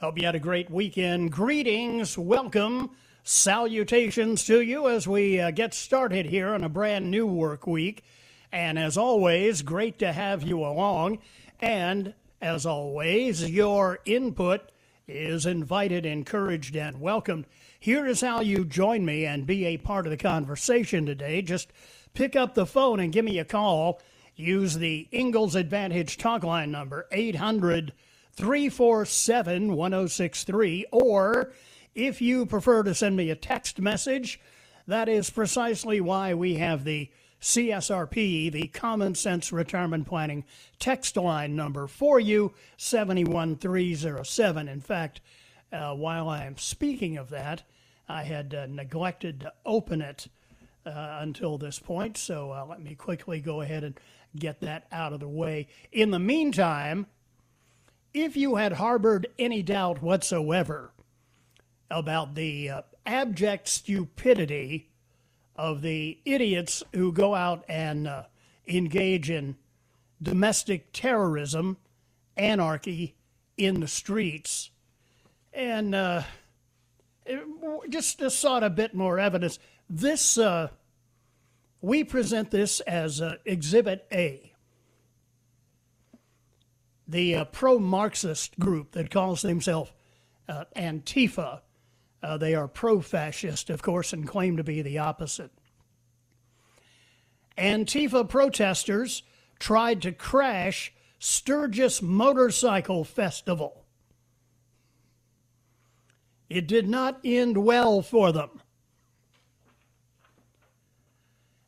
Hope you had a great weekend. Greetings, welcome, salutations to you as we uh, get started here on a brand new work week. And as always, great to have you along. And as always, your input is invited, encouraged, and welcomed. Here is how you join me and be a part of the conversation today. Just pick up the phone and give me a call. Use the Ingalls Advantage talk line number, 800- 347 1063. Or if you prefer to send me a text message, that is precisely why we have the CSRP, the Common Sense Retirement Planning text line number for you, 71307. In fact, uh, while I am speaking of that, I had uh, neglected to open it uh, until this point, so uh, let me quickly go ahead and get that out of the way. In the meantime, if you had harbored any doubt whatsoever about the uh, abject stupidity of the idiots who go out and uh, engage in domestic terrorism, anarchy in the streets, and uh, just, just sought a bit more evidence. This, uh, we present this as uh, Exhibit A the uh, pro Marxist group that calls themselves uh, Antifa. Uh, they are pro fascist, of course, and claim to be the opposite. Antifa protesters tried to crash Sturgis Motorcycle Festival. It did not end well for them.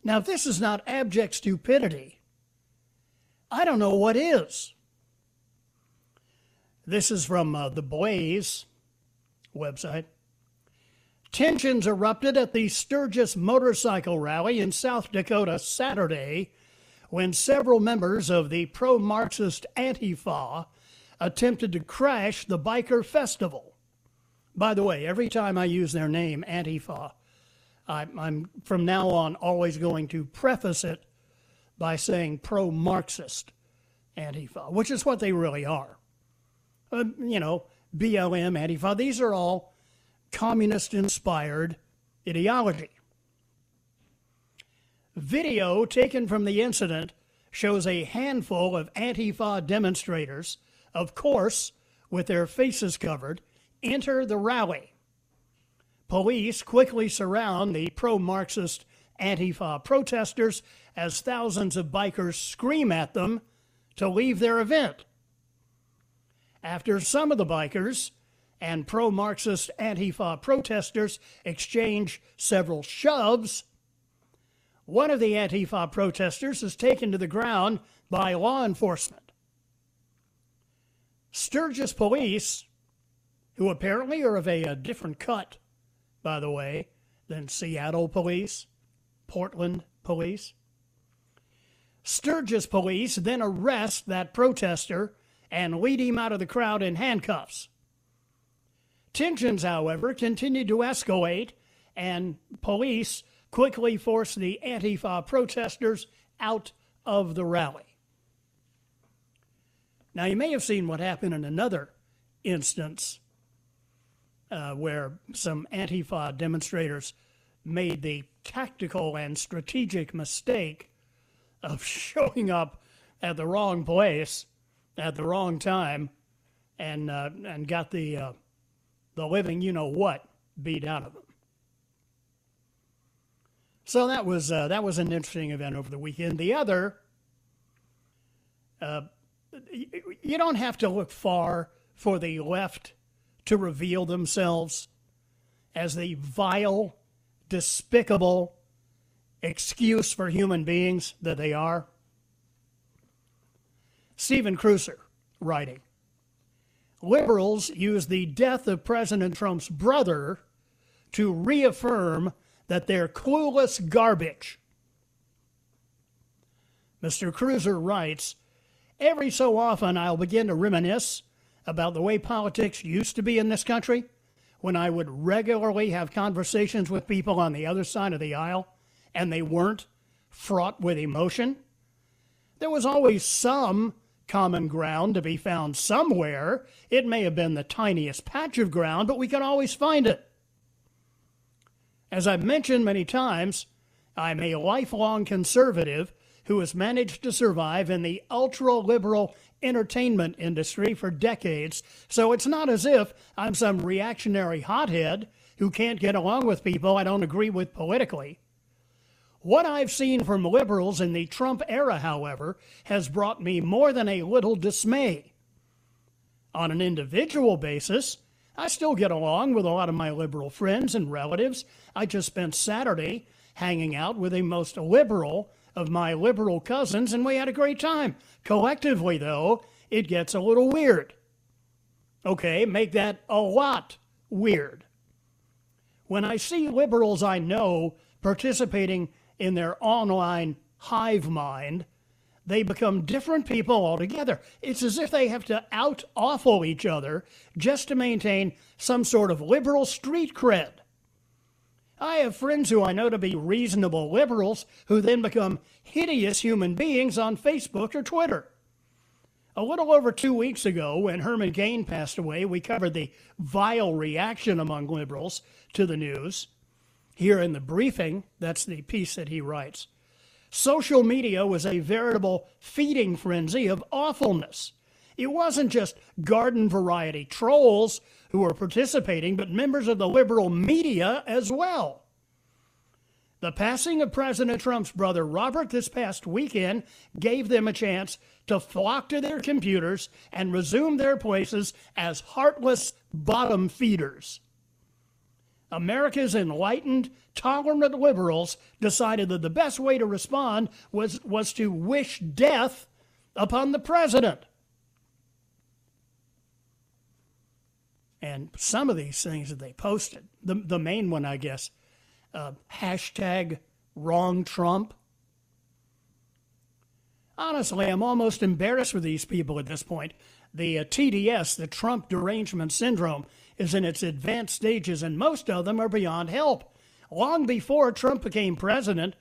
Now, if this is not abject stupidity, I don't know what is. This is from uh, the Blaze website. Tensions erupted at the Sturgis Motorcycle Rally in South Dakota Saturday when several members of the pro Marxist Antifa attempted to crash the biker festival. By the way, every time I use their name, Antifa, I'm from now on always going to preface it by saying pro Marxist Antifa, which is what they really are uh, you know, BLM, Antifa. These are all communist inspired ideology. Video taken from the incident shows a handful of Antifa demonstrators, of course, with their faces covered, enter the rally. Police quickly surround the pro Marxist Antifa protesters as thousands of bikers scream at them to leave their event after some of the bikers and pro Marxist Antifa protesters exchange several shoves. One of the Antifa protesters is taken to the ground by law enforcement. Sturgis police, who apparently are of a, a different cut, by the way, than Seattle police, Portland police. Sturgis police then arrest that protester and lead him out of the crowd in handcuffs. Tensions, however, continued to escalate, and police quickly forced the Antifa protesters out of the rally. Now, you may have seen what happened in another instance uh, where some Antifa demonstrators made the tactical and strategic mistake of showing up at the wrong place at the wrong time and uh, and got the uh, the living you know what beat out of them. So that was uh, that was an interesting event over the weekend. The other, uh, you don't have to look far for the left to reveal themselves as the vile, despicable excuse for human beings that they are. Stephen Kruiser writing Liberals use the death of President Trump's brother to reaffirm that they're clueless garbage. Mr. Kruiser writes Every so often, I'll begin to reminisce about the way politics used to be in this country when I would regularly have conversations with people on the other side of the aisle and they weren't fraught with emotion. There was always some common ground to be found somewhere. It may have been the tiniest patch of ground, but we can always find it. As I've mentioned many times, I'm a lifelong conservative who has managed to survive in the ultra liberal entertainment industry for decades, so it's not as if I'm some reactionary hothead who can't get along with people I don't agree with politically. What I've seen from liberals in the Trump era, however, has brought me more than a little dismay. On an individual basis, I still get along with a lot of my liberal friends and relatives. I just spent Saturday hanging out with a most liberal of my liberal cousins, and we had a great time. Collectively, though, it gets a little weird. Okay, make that a lot weird. When I see liberals I know participating in their online hive mind, they become different people altogether. It's as if they have to out awful each other just to maintain some sort of liberal street cred. I have friends who I know to be reasonable liberals who then become hideous human beings on Facebook or Twitter. A little over two weeks ago, when Herman Cain passed away, we covered the vile reaction among liberals to the news. Here in the briefing, that's the piece that he writes. Social media was a veritable feeding frenzy of awfulness. It wasn't just garden variety trolls who were participating, but members of the liberal media as well. The passing of President Trump's brother Robert this past weekend gave them a chance to flock to their computers and resume their places as heartless bottom feeders. America's enlightened, tolerant liberals decided that the best way to respond was, was to wish death upon the president. And some of these things that they posted, the, the main one, I guess, uh, hashtag wrong Trump. Honestly, I'm almost embarrassed with these people at this point. The uh, TDS, the Trump derangement syndrome, is in its advanced stages, and most of them are beyond help. Long before Trump became president,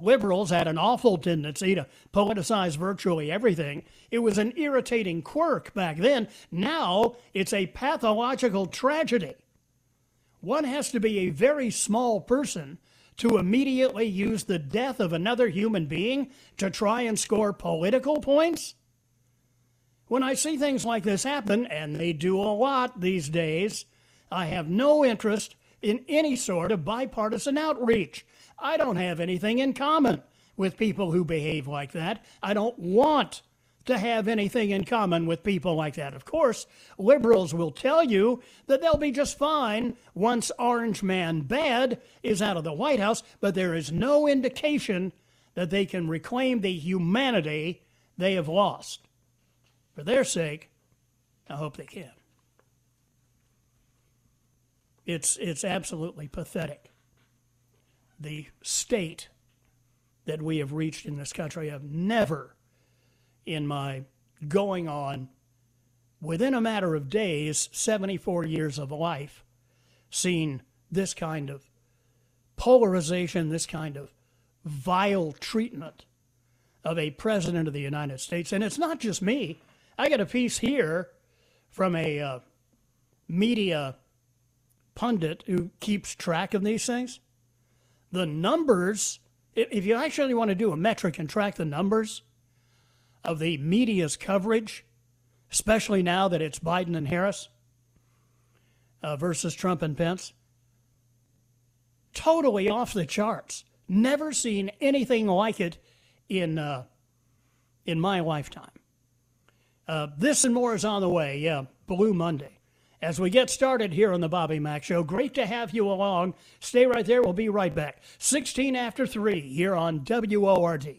liberals had an awful tendency to politicize virtually everything. It was an irritating quirk back then. Now it's a pathological tragedy. One has to be a very small person to immediately use the death of another human being to try and score political points? When I see things like this happen, and they do a lot these days, I have no interest in any sort of bipartisan outreach. I don't have anything in common with people who behave like that. I don't want to have anything in common with people like that. Of course, liberals will tell you that they'll be just fine once Orange Man Bad is out of the White House, but there is no indication that they can reclaim the humanity they have lost. For their sake, I hope they can. It's, it's absolutely pathetic. The state that we have reached in this country—I have never, in my going on within a matter of days, 74 years of life, seen this kind of polarization, this kind of vile treatment of a president of the United States. And it's not just me. I got a piece here from a uh, media pundit who keeps track of these things. The numbers, if you actually want to do a metric and track the numbers of the media's coverage, especially now that it's Biden and Harris uh, versus Trump and Pence, totally off the charts. Never seen anything like it in uh, in my lifetime. Uh, this and more is on the way. Yeah, Blue Monday. As we get started here on the Bobby Mack Show, great to have you along. Stay right there. We'll be right back. 16 after 3 here on WORD.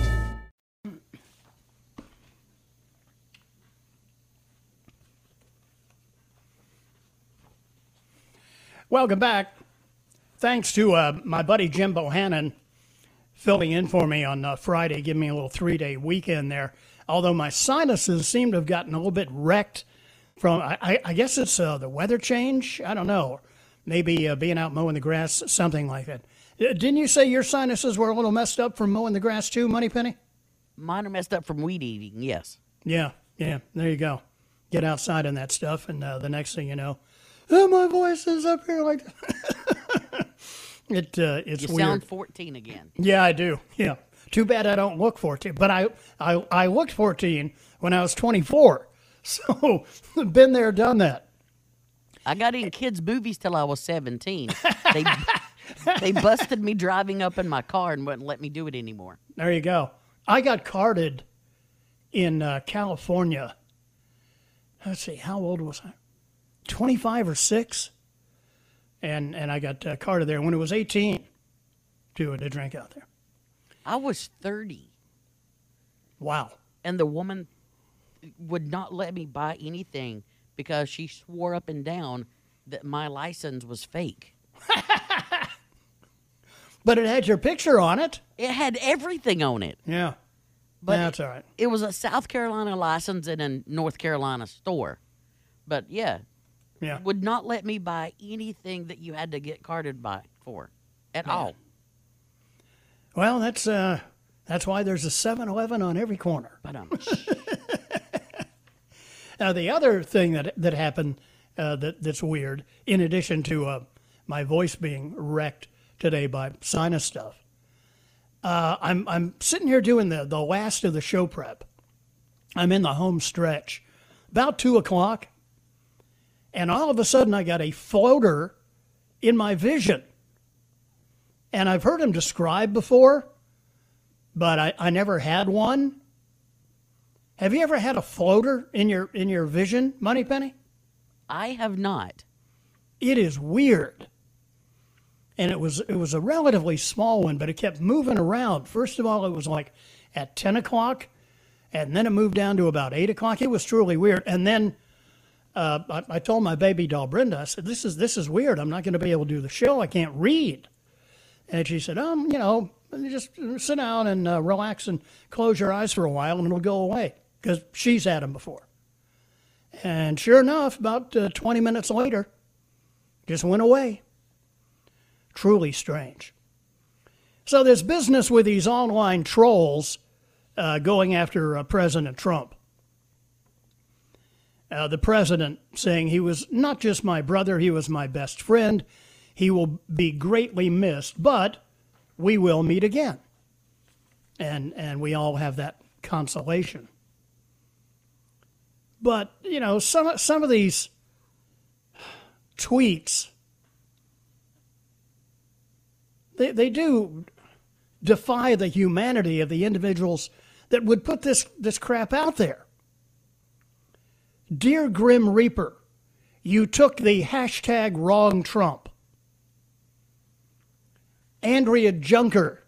Welcome back. Thanks to uh, my buddy Jim Bohannon filling in for me on uh, Friday, giving me a little three day weekend there. Although my sinuses seem to have gotten a little bit wrecked from, I, I guess it's uh, the weather change. I don't know. Maybe uh, being out mowing the grass, something like that. Uh, didn't you say your sinuses were a little messed up from mowing the grass too, Money Penny? Mine are messed up from weed eating, yes. Yeah, yeah. There you go. Get outside on that stuff, and uh, the next thing you know, oh, my voice is up here like it. Uh, it's you weird. sound 14 again. Yeah, I do. Yeah. Too bad I don't look 14, but I I I looked 14 when I was 24. So been there, done that. I got in kids' movies till I was 17. They they busted me driving up in my car and wouldn't let me do it anymore. There you go. I got carded in uh, California. Let's see, how old was I? 25 or 6 and and I got uh, carded there when it was 18 to to drink out there. I was 30 Wow. and the woman would not let me buy anything because she swore up and down that my license was fake. But it had your picture on it. It had everything on it. Yeah. But That's all right. It was a South Carolina license in a North Carolina store. But yeah, Yeah. would not let me buy anything that you had to get carded by for at all. Well, that's uh that's why there's a 7-Eleven on every corner. But um, Now, the other thing that that happened uh, that that's weird, in addition to uh, my voice being wrecked today by sinus stuff, uh, I'm I'm sitting here doing the the last of the show prep. I'm in the home stretch, about two o'clock, and all of a sudden I got a floater in my vision, and I've heard him described before, but I, I never had one. Have you ever had a floater in your in your vision, Moneypenny? I have not. It is weird. And it was it was a relatively small one, but it kept moving around. First of all, it was like at ten o'clock, and then it moved down to about eight o'clock. It was truly weird. And then uh, I, I told my baby doll Brenda, I said, "This is this is weird. I'm not going to be able to do the show. I can't read." And she said, "Um, you know, just sit down and uh, relax and close your eyes for a while, and it'll go away." Because she's had them before. And sure enough, about uh, 20 minutes later, just went away. Truly strange. So there's business with these online trolls uh, going after uh, President Trump. Uh, the president saying he was not just my brother, he was my best friend. He will be greatly missed, but we will meet again. And, and we all have that consolation. But, you know, some, some of these tweets, they, they do defy the humanity of the individuals that would put this, this crap out there. Dear Grim Reaper, you took the hashtag wrong Trump. Andrea Junker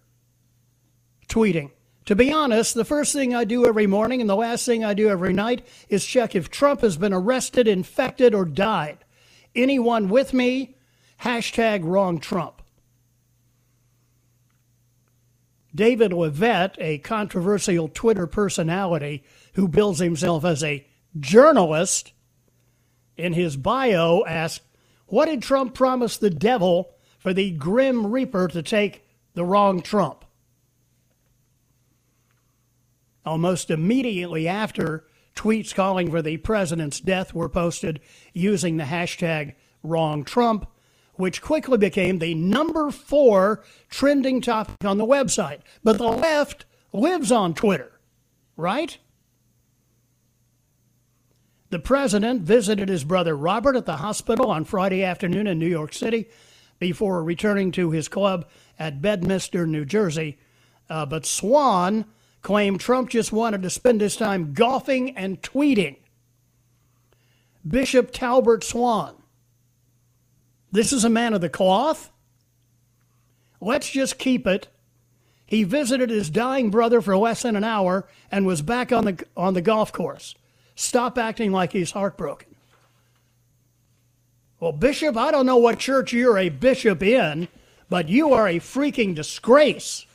tweeting, to be honest, the first thing I do every morning and the last thing I do every night is check if Trump has been arrested, infected, or died. Anyone with me? Hashtag wrong Trump. David Leavitt, a controversial Twitter personality who bills himself as a journalist, in his bio asked, What did Trump promise the devil for the Grim Reaper to take the wrong Trump? Almost immediately after, tweets calling for the president's death were posted using the hashtag wrong Trump, which quickly became the number four trending topic on the website. But the left lives on Twitter, right? The president visited his brother Robert at the hospital on Friday afternoon in New York City before returning to his club at Bedminster, New Jersey. Uh, but Swan claimed Trump just wanted to spend his time golfing and tweeting. Bishop Talbert Swan. This is a man of the cloth. Let's just keep it. He visited his dying brother for less than an hour and was back on the on the golf course. Stop acting like he's heartbroken. Well, Bishop, I don't know what church you're a bishop in, but you are a freaking disgrace.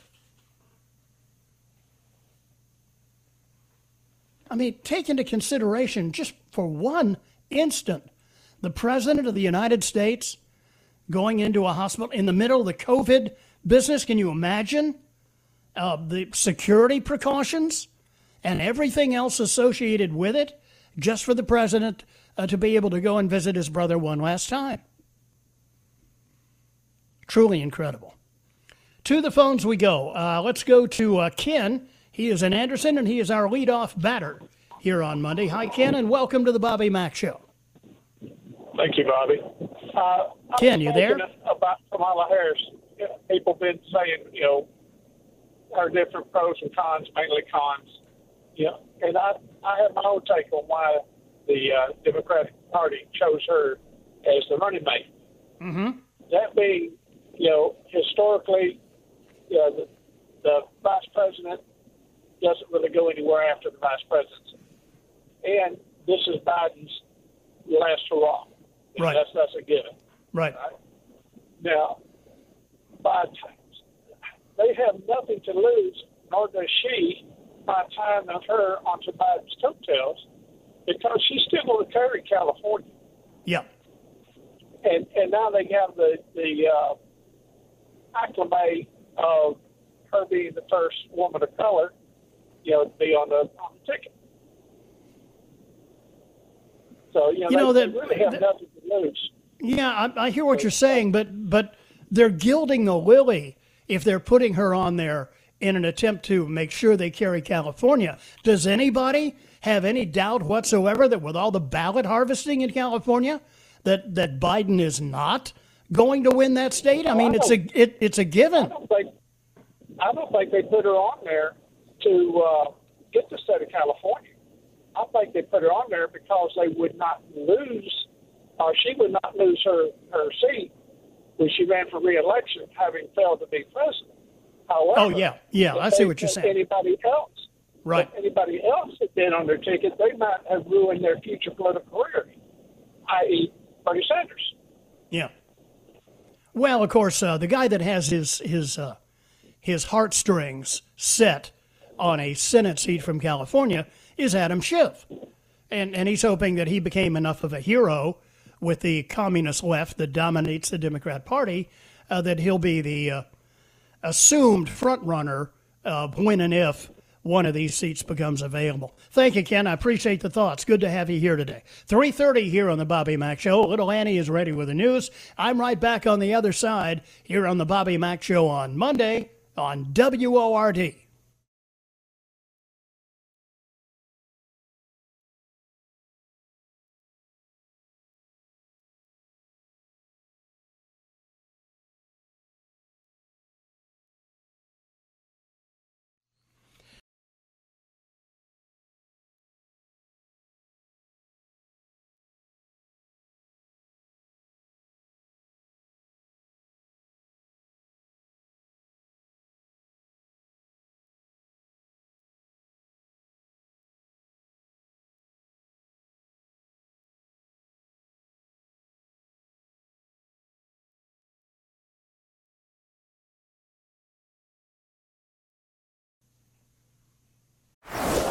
I mean, take into consideration just for one instant the President of the United States going into a hospital in the middle of the COVID business. Can you imagine uh, the security precautions and everything else associated with it just for the President uh, to be able to go and visit his brother one last time? Truly incredible. To the phones we go. Uh, let's go to uh, Ken he is in Anderson, and he is our leadoff batter here on Monday. Hi, Ken, and welcome to the Bobby Mack Show. Thank you, Bobby. Uh, Ken, you there? About Kamala Harris, people been saying, you know, her different pros and cons, mainly cons. Yeah, and I I have my own take on why the uh, Democratic Party chose her as the running mate. Mm-hmm. That being, you know, historically, you know, the, the vice president doesn't really go anywhere after the vice presidency. And this is Biden's last hurrah. Right. That's that's a given. Right. right? Now, Biden, they have nothing to lose, nor does she, by tying her onto Biden's coattails, because she's still going to carry California. Yeah. And and now they have the the uh, acclimate of her being the first woman of color you know, to be on the, on the ticket. So you know, you know they, that, they really have that, nothing to lose. Yeah, I, I hear what you're saying, but but they're gilding the lily if they're putting her on there in an attempt to make sure they carry California. Does anybody have any doubt whatsoever that with all the ballot harvesting in California, that that Biden is not going to win that state? I mean, it's a it, it's a given. I don't think I don't think they put her on there to uh, get the state of California. I think they put her on there because they would not lose, or she would not lose her, her seat when she ran for reelection, having failed to be president. However, oh yeah, yeah, I see what you're saying. Anybody else, right? If anybody else had been on their ticket, they might have ruined their future political career, i.e., Bernie Sanders. Yeah. Well, of course, uh, the guy that has his his uh, his heartstrings set on a Senate seat from California is Adam Schiff. And, and he's hoping that he became enough of a hero with the communist left that dominates the Democrat Party uh, that he'll be the uh, assumed front runner of when and if one of these seats becomes available. Thank you, Ken. I appreciate the thoughts. Good to have you here today. 3.30 here on the Bobby Mack Show. Little Annie is ready with the news. I'm right back on the other side here on the Bobby Mack Show on Monday on WORD.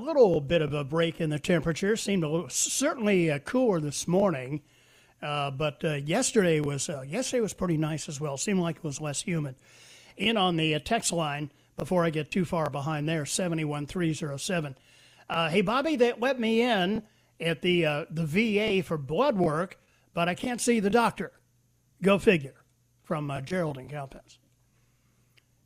Little bit of a break in the temperature. Seemed a little, certainly uh, cooler this morning, uh, but uh, yesterday was uh, yesterday was pretty nice as well. Seemed like it was less humid. In on the uh, text line before I get too far behind there, seventy one three zero seven. Hey Bobby, they let me in at the the VA for blood work, but I can't see the doctor. Go figure. From Gerald Geraldine Cowpens.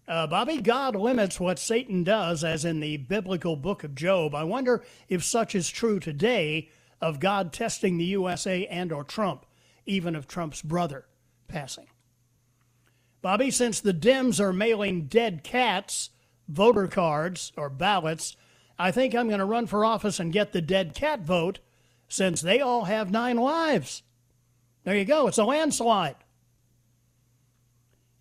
Uh, Bobby, God limits what Satan does, as in the biblical book of Job. I wonder if such is true today of God testing the USA and or Trump, even of Trump's brother passing. Bobby, since the Dems are mailing dead cats voter cards or ballots, I think I'm going to run for office and get the dead cat vote since they all have nine lives. There you go. It's a landslide.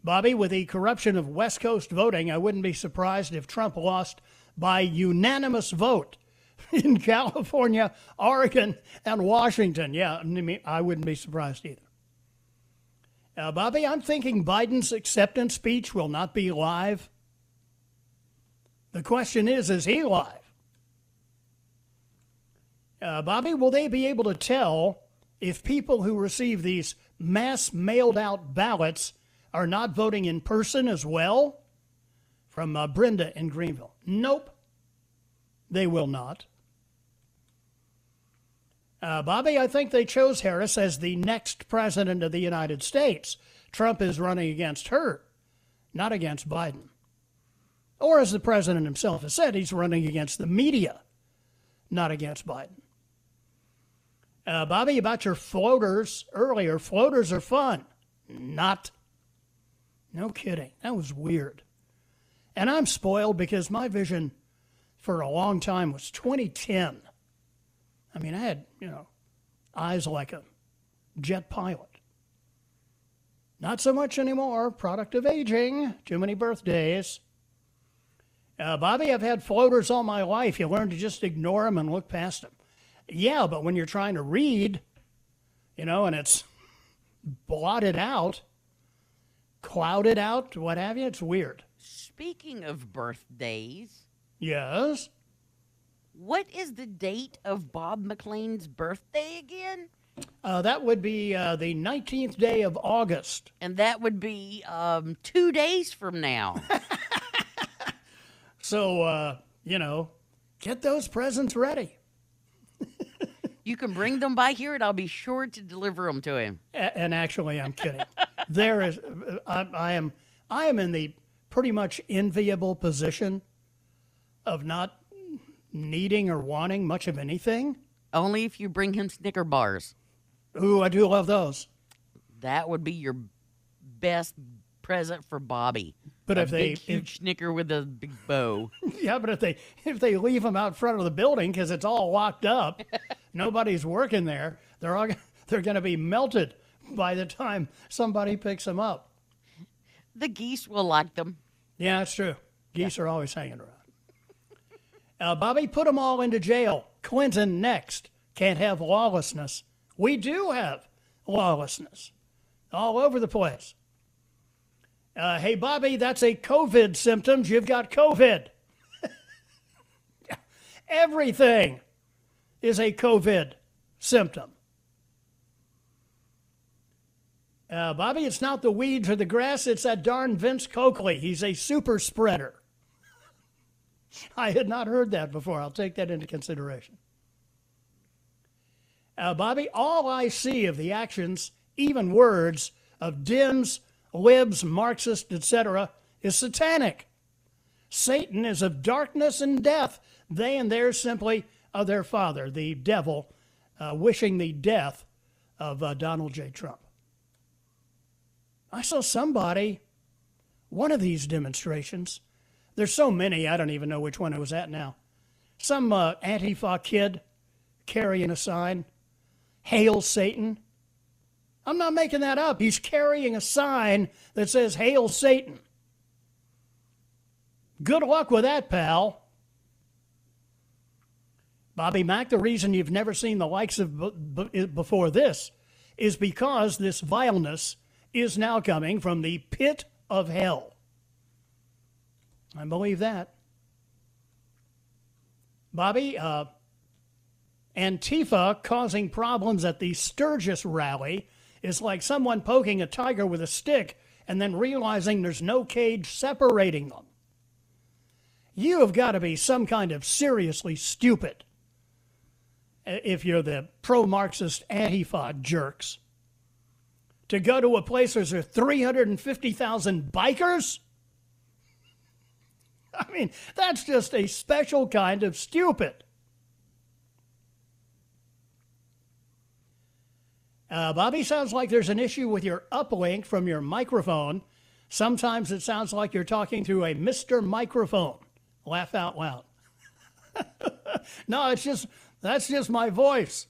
Bobby, with the corruption of West Coast voting, I wouldn't be surprised if Trump lost by unanimous vote in California, Oregon, and Washington. Yeah, I wouldn't be surprised either. Uh, Bobby, I'm thinking Biden's acceptance speech will not be live. The question is, is he live? Uh, Bobby, will they be able to tell if people who receive these mass mailed out ballots are not voting in person as well? From uh, Brenda in Greenville. Nope, they will not. Uh, Bobby, I think they chose Harris as the next president of the United States. Trump is running against her, not against Biden. Or, as the president himself has said, he's running against the media, not against Biden. Uh, Bobby, about your floaters earlier, floaters are fun, not no kidding. That was weird. And I'm spoiled because my vision for a long time was 2010. I mean, I had, you know, eyes like a jet pilot. Not so much anymore. Product of aging. Too many birthdays. Uh, Bobby, I've had floaters all my life. You learn to just ignore them and look past them. Yeah, but when you're trying to read, you know, and it's blotted out, clouded out, what have you. It's weird. Speaking of birthdays. Yes. What is the date of Bob McLean's birthday again? Uh, that would be uh, the 19th day of August. And that would be um, two days from now. so, uh, you know, get those presents ready. you can bring them by here, and I'll be sure to deliver them to him. A- and actually, I'm kidding there is, uh, I, I am, I am in the pretty much enviable position of not needing or wanting much of anything. Only if you bring him Snicker bars. Ooh, I do love those. That would be your best present for Bobby. But a if they big, huge if, snicker with a big bow. yeah, but if they if they leave them out front of the building because it's all locked up, nobody's working there. They're all they're going to be melted by the time somebody picks them up. The geese will like them. Yeah, that's true. Geese are always hanging around. Uh, Bobby, put them all into jail. Clinton next. Can't have lawlessness. We do have lawlessness all over the place. Uh, hey, Bobby, that's a COVID symptoms. You've got COVID. Everything is a COVID symptom. Uh, Bobby, it's not the weeds or the grass, it's that darn Vince Coakley. He's a super spreader. I had not heard that before. I'll take that into consideration. Uh, Bobby, all I see of the actions, even words, of Dems, libs, Marxists, etc., is satanic. Satan is of darkness and death. They and theirs simply of their father, the devil, uh, wishing the death of uh, Donald J. Trump. I saw somebody, one of these demonstrations, there's so many, I don't even know which one it was at now. Some uh, Antifa kid carrying a sign, Hail Satan. I'm not making that up. He's carrying a sign that says, Hail Satan. Good luck with that, pal. Bobby Mack, the reason you've never seen the likes of b- b- before this is because this vileness is now coming from the pit of hell. I believe that. Bobby, uh, Antifa causing problems at the Sturgis rally is like someone poking a tiger with a stick and then realizing there's no cage separating them. You have got to be some kind of seriously stupid if you're the pro Marxist Antifa jerks to go to a place where there's 350,000 bikers? I mean, that's just a special kind of stupid. Uh, Bobby, sounds like there's an issue with your uplink from your microphone. Sometimes it sounds like you're talking through a Mr. Microphone. Laugh out loud. no, it's just that's just my voice.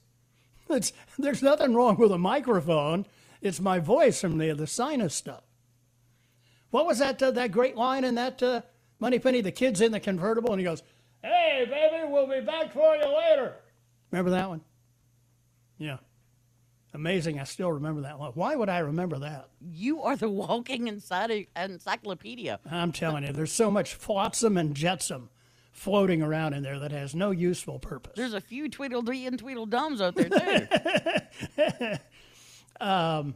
It's, there's nothing wrong with a microphone. It's my voice from the the sinus stuff. What was that uh, that great line in that uh, Money Penny? The kid's in the convertible and he goes, "Hey, baby, we'll be back for you later." Remember that one? Yeah. Amazing. I still remember that one. Why would I remember that? You are the walking encycl- encyclopedia. I'm telling you, there's so much flotsam and jetsam floating around in there that has no useful purpose. There's a few Tweedledee and Tweedledums out there, too. um,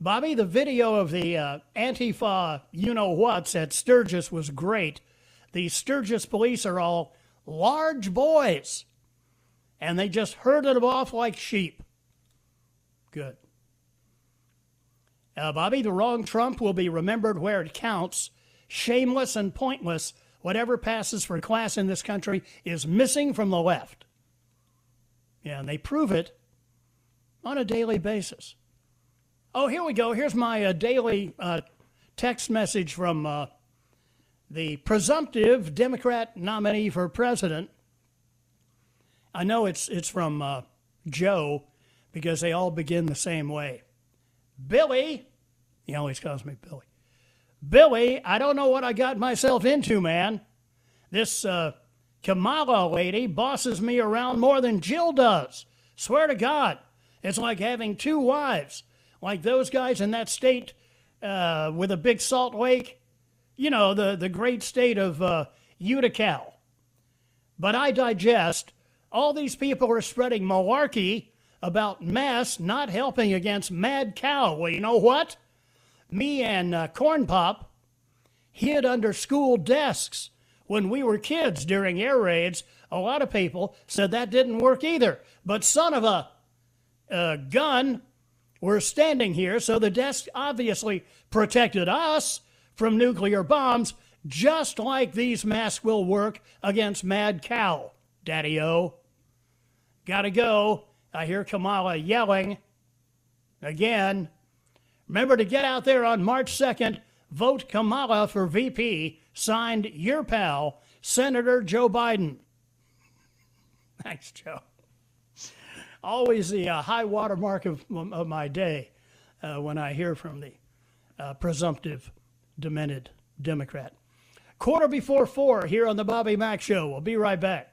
Bobby, the video of the uh, Antifa you know what's at Sturgis was great. The Sturgis police are all large boys, and they just herded them off like sheep. Good. Uh, Bobby, the wrong Trump will be remembered where it counts. Shameless and pointless, whatever passes for class in this country is missing from the left. Yeah, and they prove it on a daily basis. Oh, here we go. Here's my uh, daily uh, text message from uh, the presumptive Democrat nominee for president. I know it's it's from uh, Joe because they all begin the same way. Billy, he always calls me Billy. Billy, I don't know what I got myself into, man. This uh, Kamala lady bosses me around more than Jill does. Swear to God, it's like having two wives, like those guys in that state uh, with a big salt lake. You know, the, the great state of uh, Utica. But I digest. All these people are spreading malarkey about mass not helping against mad cow. Well, you know what? Me and uh, Corn Pop hid under school desks when we were kids during air raids. A lot of people said that didn't work either. But son of a, a gun, we're standing here, so the desk obviously protected us from nuclear bombs, just like these masks will work against mad cow. Daddy O. Gotta go. I hear Kamala yelling again. Remember to get out there on March 2nd, Vote Kamala for VP. Signed your pal, Senator Joe Biden. Thanks, Joe. Always the uh, high watermark of, of my day uh, when I hear from the uh, presumptive, demented Democrat. Quarter before four here on the Bobby Mack Show. We'll be right back.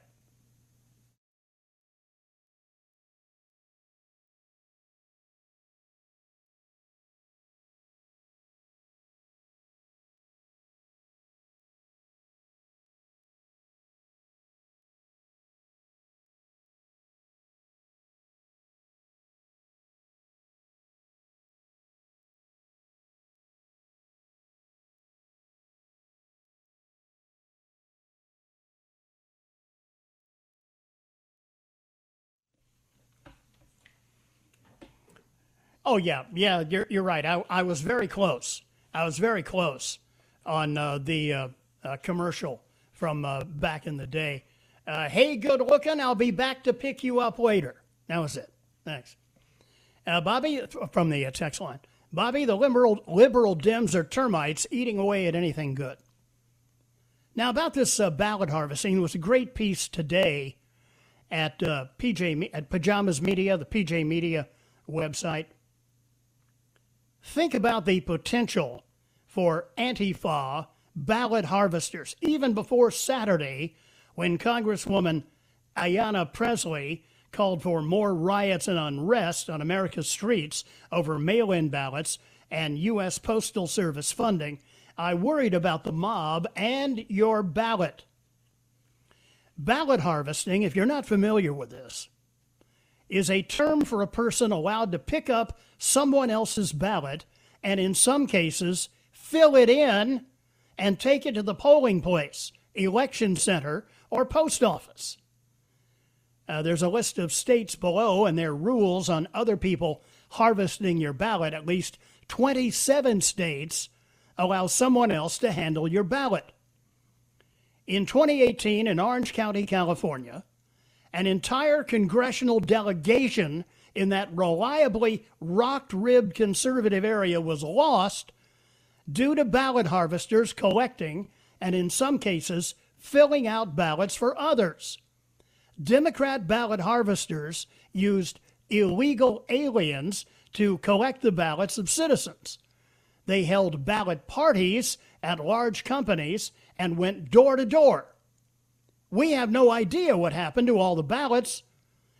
Oh yeah, yeah, you're you're right. I I was very close. I was very close on uh, the uh, uh, commercial from uh, back in the day. Uh, hey, good looking. I'll be back to pick you up later. That was it. Thanks, uh, Bobby from the text line. Bobby, the liberal liberal Dems are termites eating away at anything good. Now about this ballot harvesting, was a great piece today at PJ at Pajamas Media, the PJ Media website Think about the potential for Antifa ballot harvesters, even before Saturday, when Congresswoman Ayanna Pressley called for more riots and unrest on America's streets over mail in ballots and U.S. Postal Service funding. I worried about the mob and your ballot. Ballot harvesting, if you're not familiar with this, is a term for a person allowed to pick up someone else's ballot and, in some cases, fill it in and take it to the polling place, election center, or post office. Uh, there's a list of states below and their rules on other people harvesting your ballot. At least 27 states allow someone else to handle your ballot. In 2018, in Orange County, California, an entire congressional delegation in that reliably rocked ribbed conservative area was lost due to ballot harvesters collecting and, in some cases, filling out ballots for others. Democrat ballot harvesters used illegal aliens to collect the ballots of citizens. They held ballot parties at large companies and went door to door we have no idea what happened to all the ballots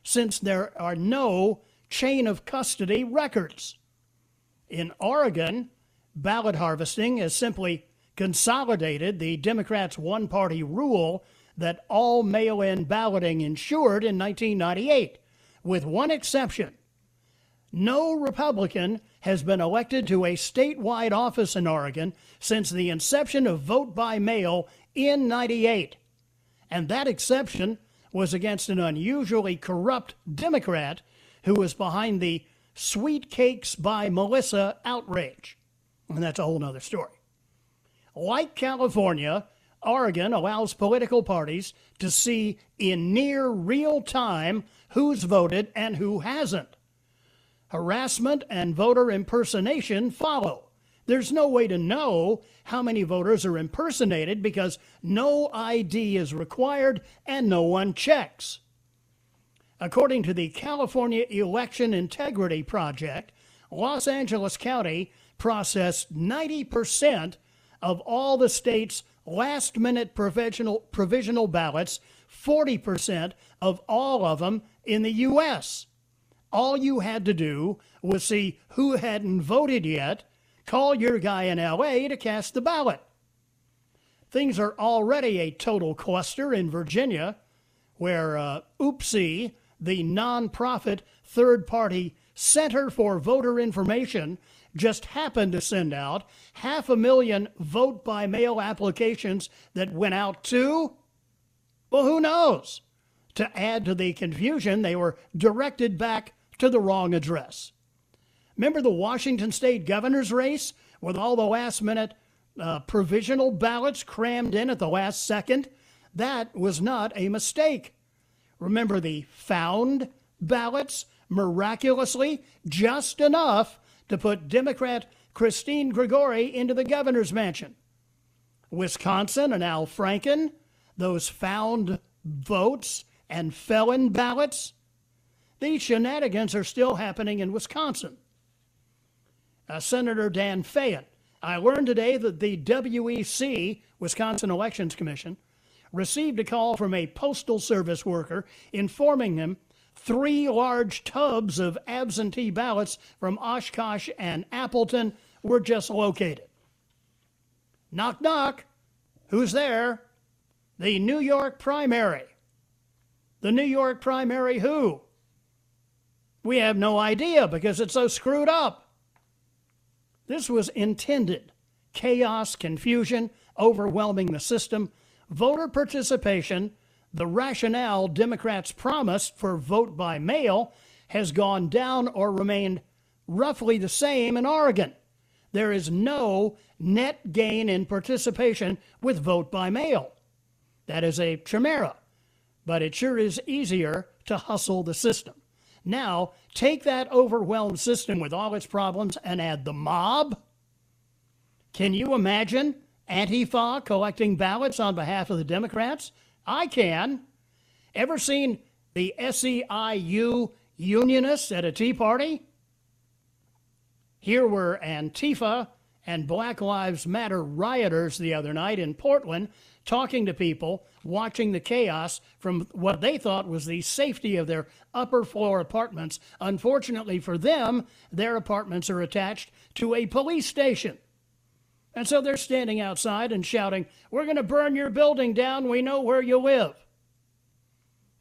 since there are no chain of custody records. In Oregon, ballot harvesting has simply consolidated the Democrats' one party rule that all mail in balloting ensured in 1998, with one exception. No Republican has been elected to a statewide office in Oregon since the inception of vote by mail in 98 and that exception was against an unusually corrupt Democrat who was behind the Sweet Cakes by Melissa outrage. And that's a whole other story. Like California, Oregon allows political parties to see in near real time who's voted and who hasn't. Harassment and voter impersonation follow. There's no way to know how many voters are impersonated because no ID is required and no one checks. According to the California Election Integrity Project, Los Angeles County processed 90% of all the state's last minute provisional, provisional ballots, 40% of all of them in the U.S. All you had to do was see who hadn't voted yet Call your guy in LA to cast the ballot. Things are already a total cluster in Virginia, where uh, Oopsie, the nonprofit third party Center for Voter Information, just happened to send out half a million vote by mail applications that went out to, well, who knows? To add to the confusion, they were directed back to the wrong address. Remember the Washington state governor's race with all the last minute uh, provisional ballots crammed in at the last second? That was not a mistake. Remember the found ballots? Miraculously, just enough to put Democrat Christine Gregoire into the governor's mansion. Wisconsin and Al Franken, those found votes and felon ballots. These shenanigans are still happening in Wisconsin. Uh, Senator Dan Fayette. I learned today that the WEC, Wisconsin Elections Commission, received a call from a postal service worker informing him three large tubs of absentee ballots from Oshkosh and Appleton were just located. Knock, knock. Who's there? The New York primary. The New York primary who? We have no idea because it's so screwed up. This was intended chaos, confusion, overwhelming the system, voter participation, the rationale Democrats promised for vote by mail has gone down or remained roughly the same in Oregon. There is no net gain in participation with vote by mail. That is a chimera, but it sure is easier to hustle the system. Now, take that overwhelmed system with all its problems and add the mob. Can you imagine Antifa collecting ballots on behalf of the Democrats? I can. Ever seen the SEIU unionists at a Tea Party? Here were Antifa and Black Lives Matter rioters the other night in Portland talking to people, watching the chaos from what they thought was the safety of their upper floor apartments. Unfortunately for them, their apartments are attached to a police station. And so they're standing outside and shouting, We're going to burn your building down. We know where you live.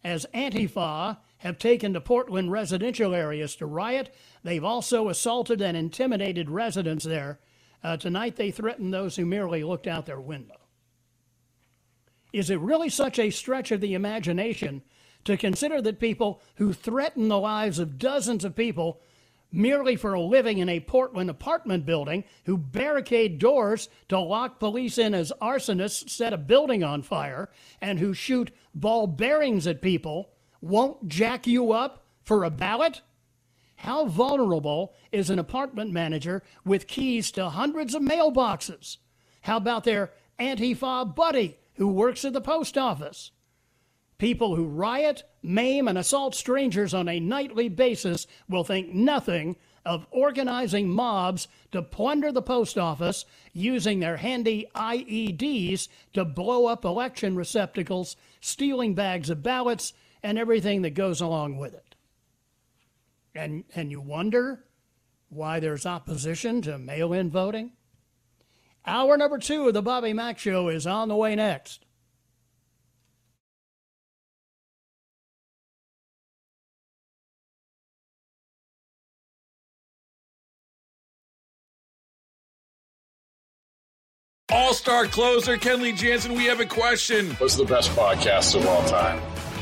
As Antifa have taken to Portland residential areas to riot, they've also assaulted and intimidated residents there. Uh, tonight they threatened those who merely looked out their window. Is it really such a stretch of the imagination to consider that people who threaten the lives of dozens of people merely for a living in a Portland apartment building who barricade doors to lock police in as arsonists set a building on fire and who shoot ball bearings at people won't jack you up for a ballot? How vulnerable is an apartment manager with keys to hundreds of mailboxes? How about their anti Antifa buddy who works at the post office? People who riot, maim, and assault strangers on a nightly basis will think nothing of organizing mobs to plunder the post office using their handy IEDs to blow up election receptacles, stealing bags of ballots, and everything that goes along with it. And, and you wonder why there's opposition to mail in voting? Hour number two of the Bobby Mack Show is on the way next. All star closer Kenley Jansen, we have a question. What's the best podcast of all time?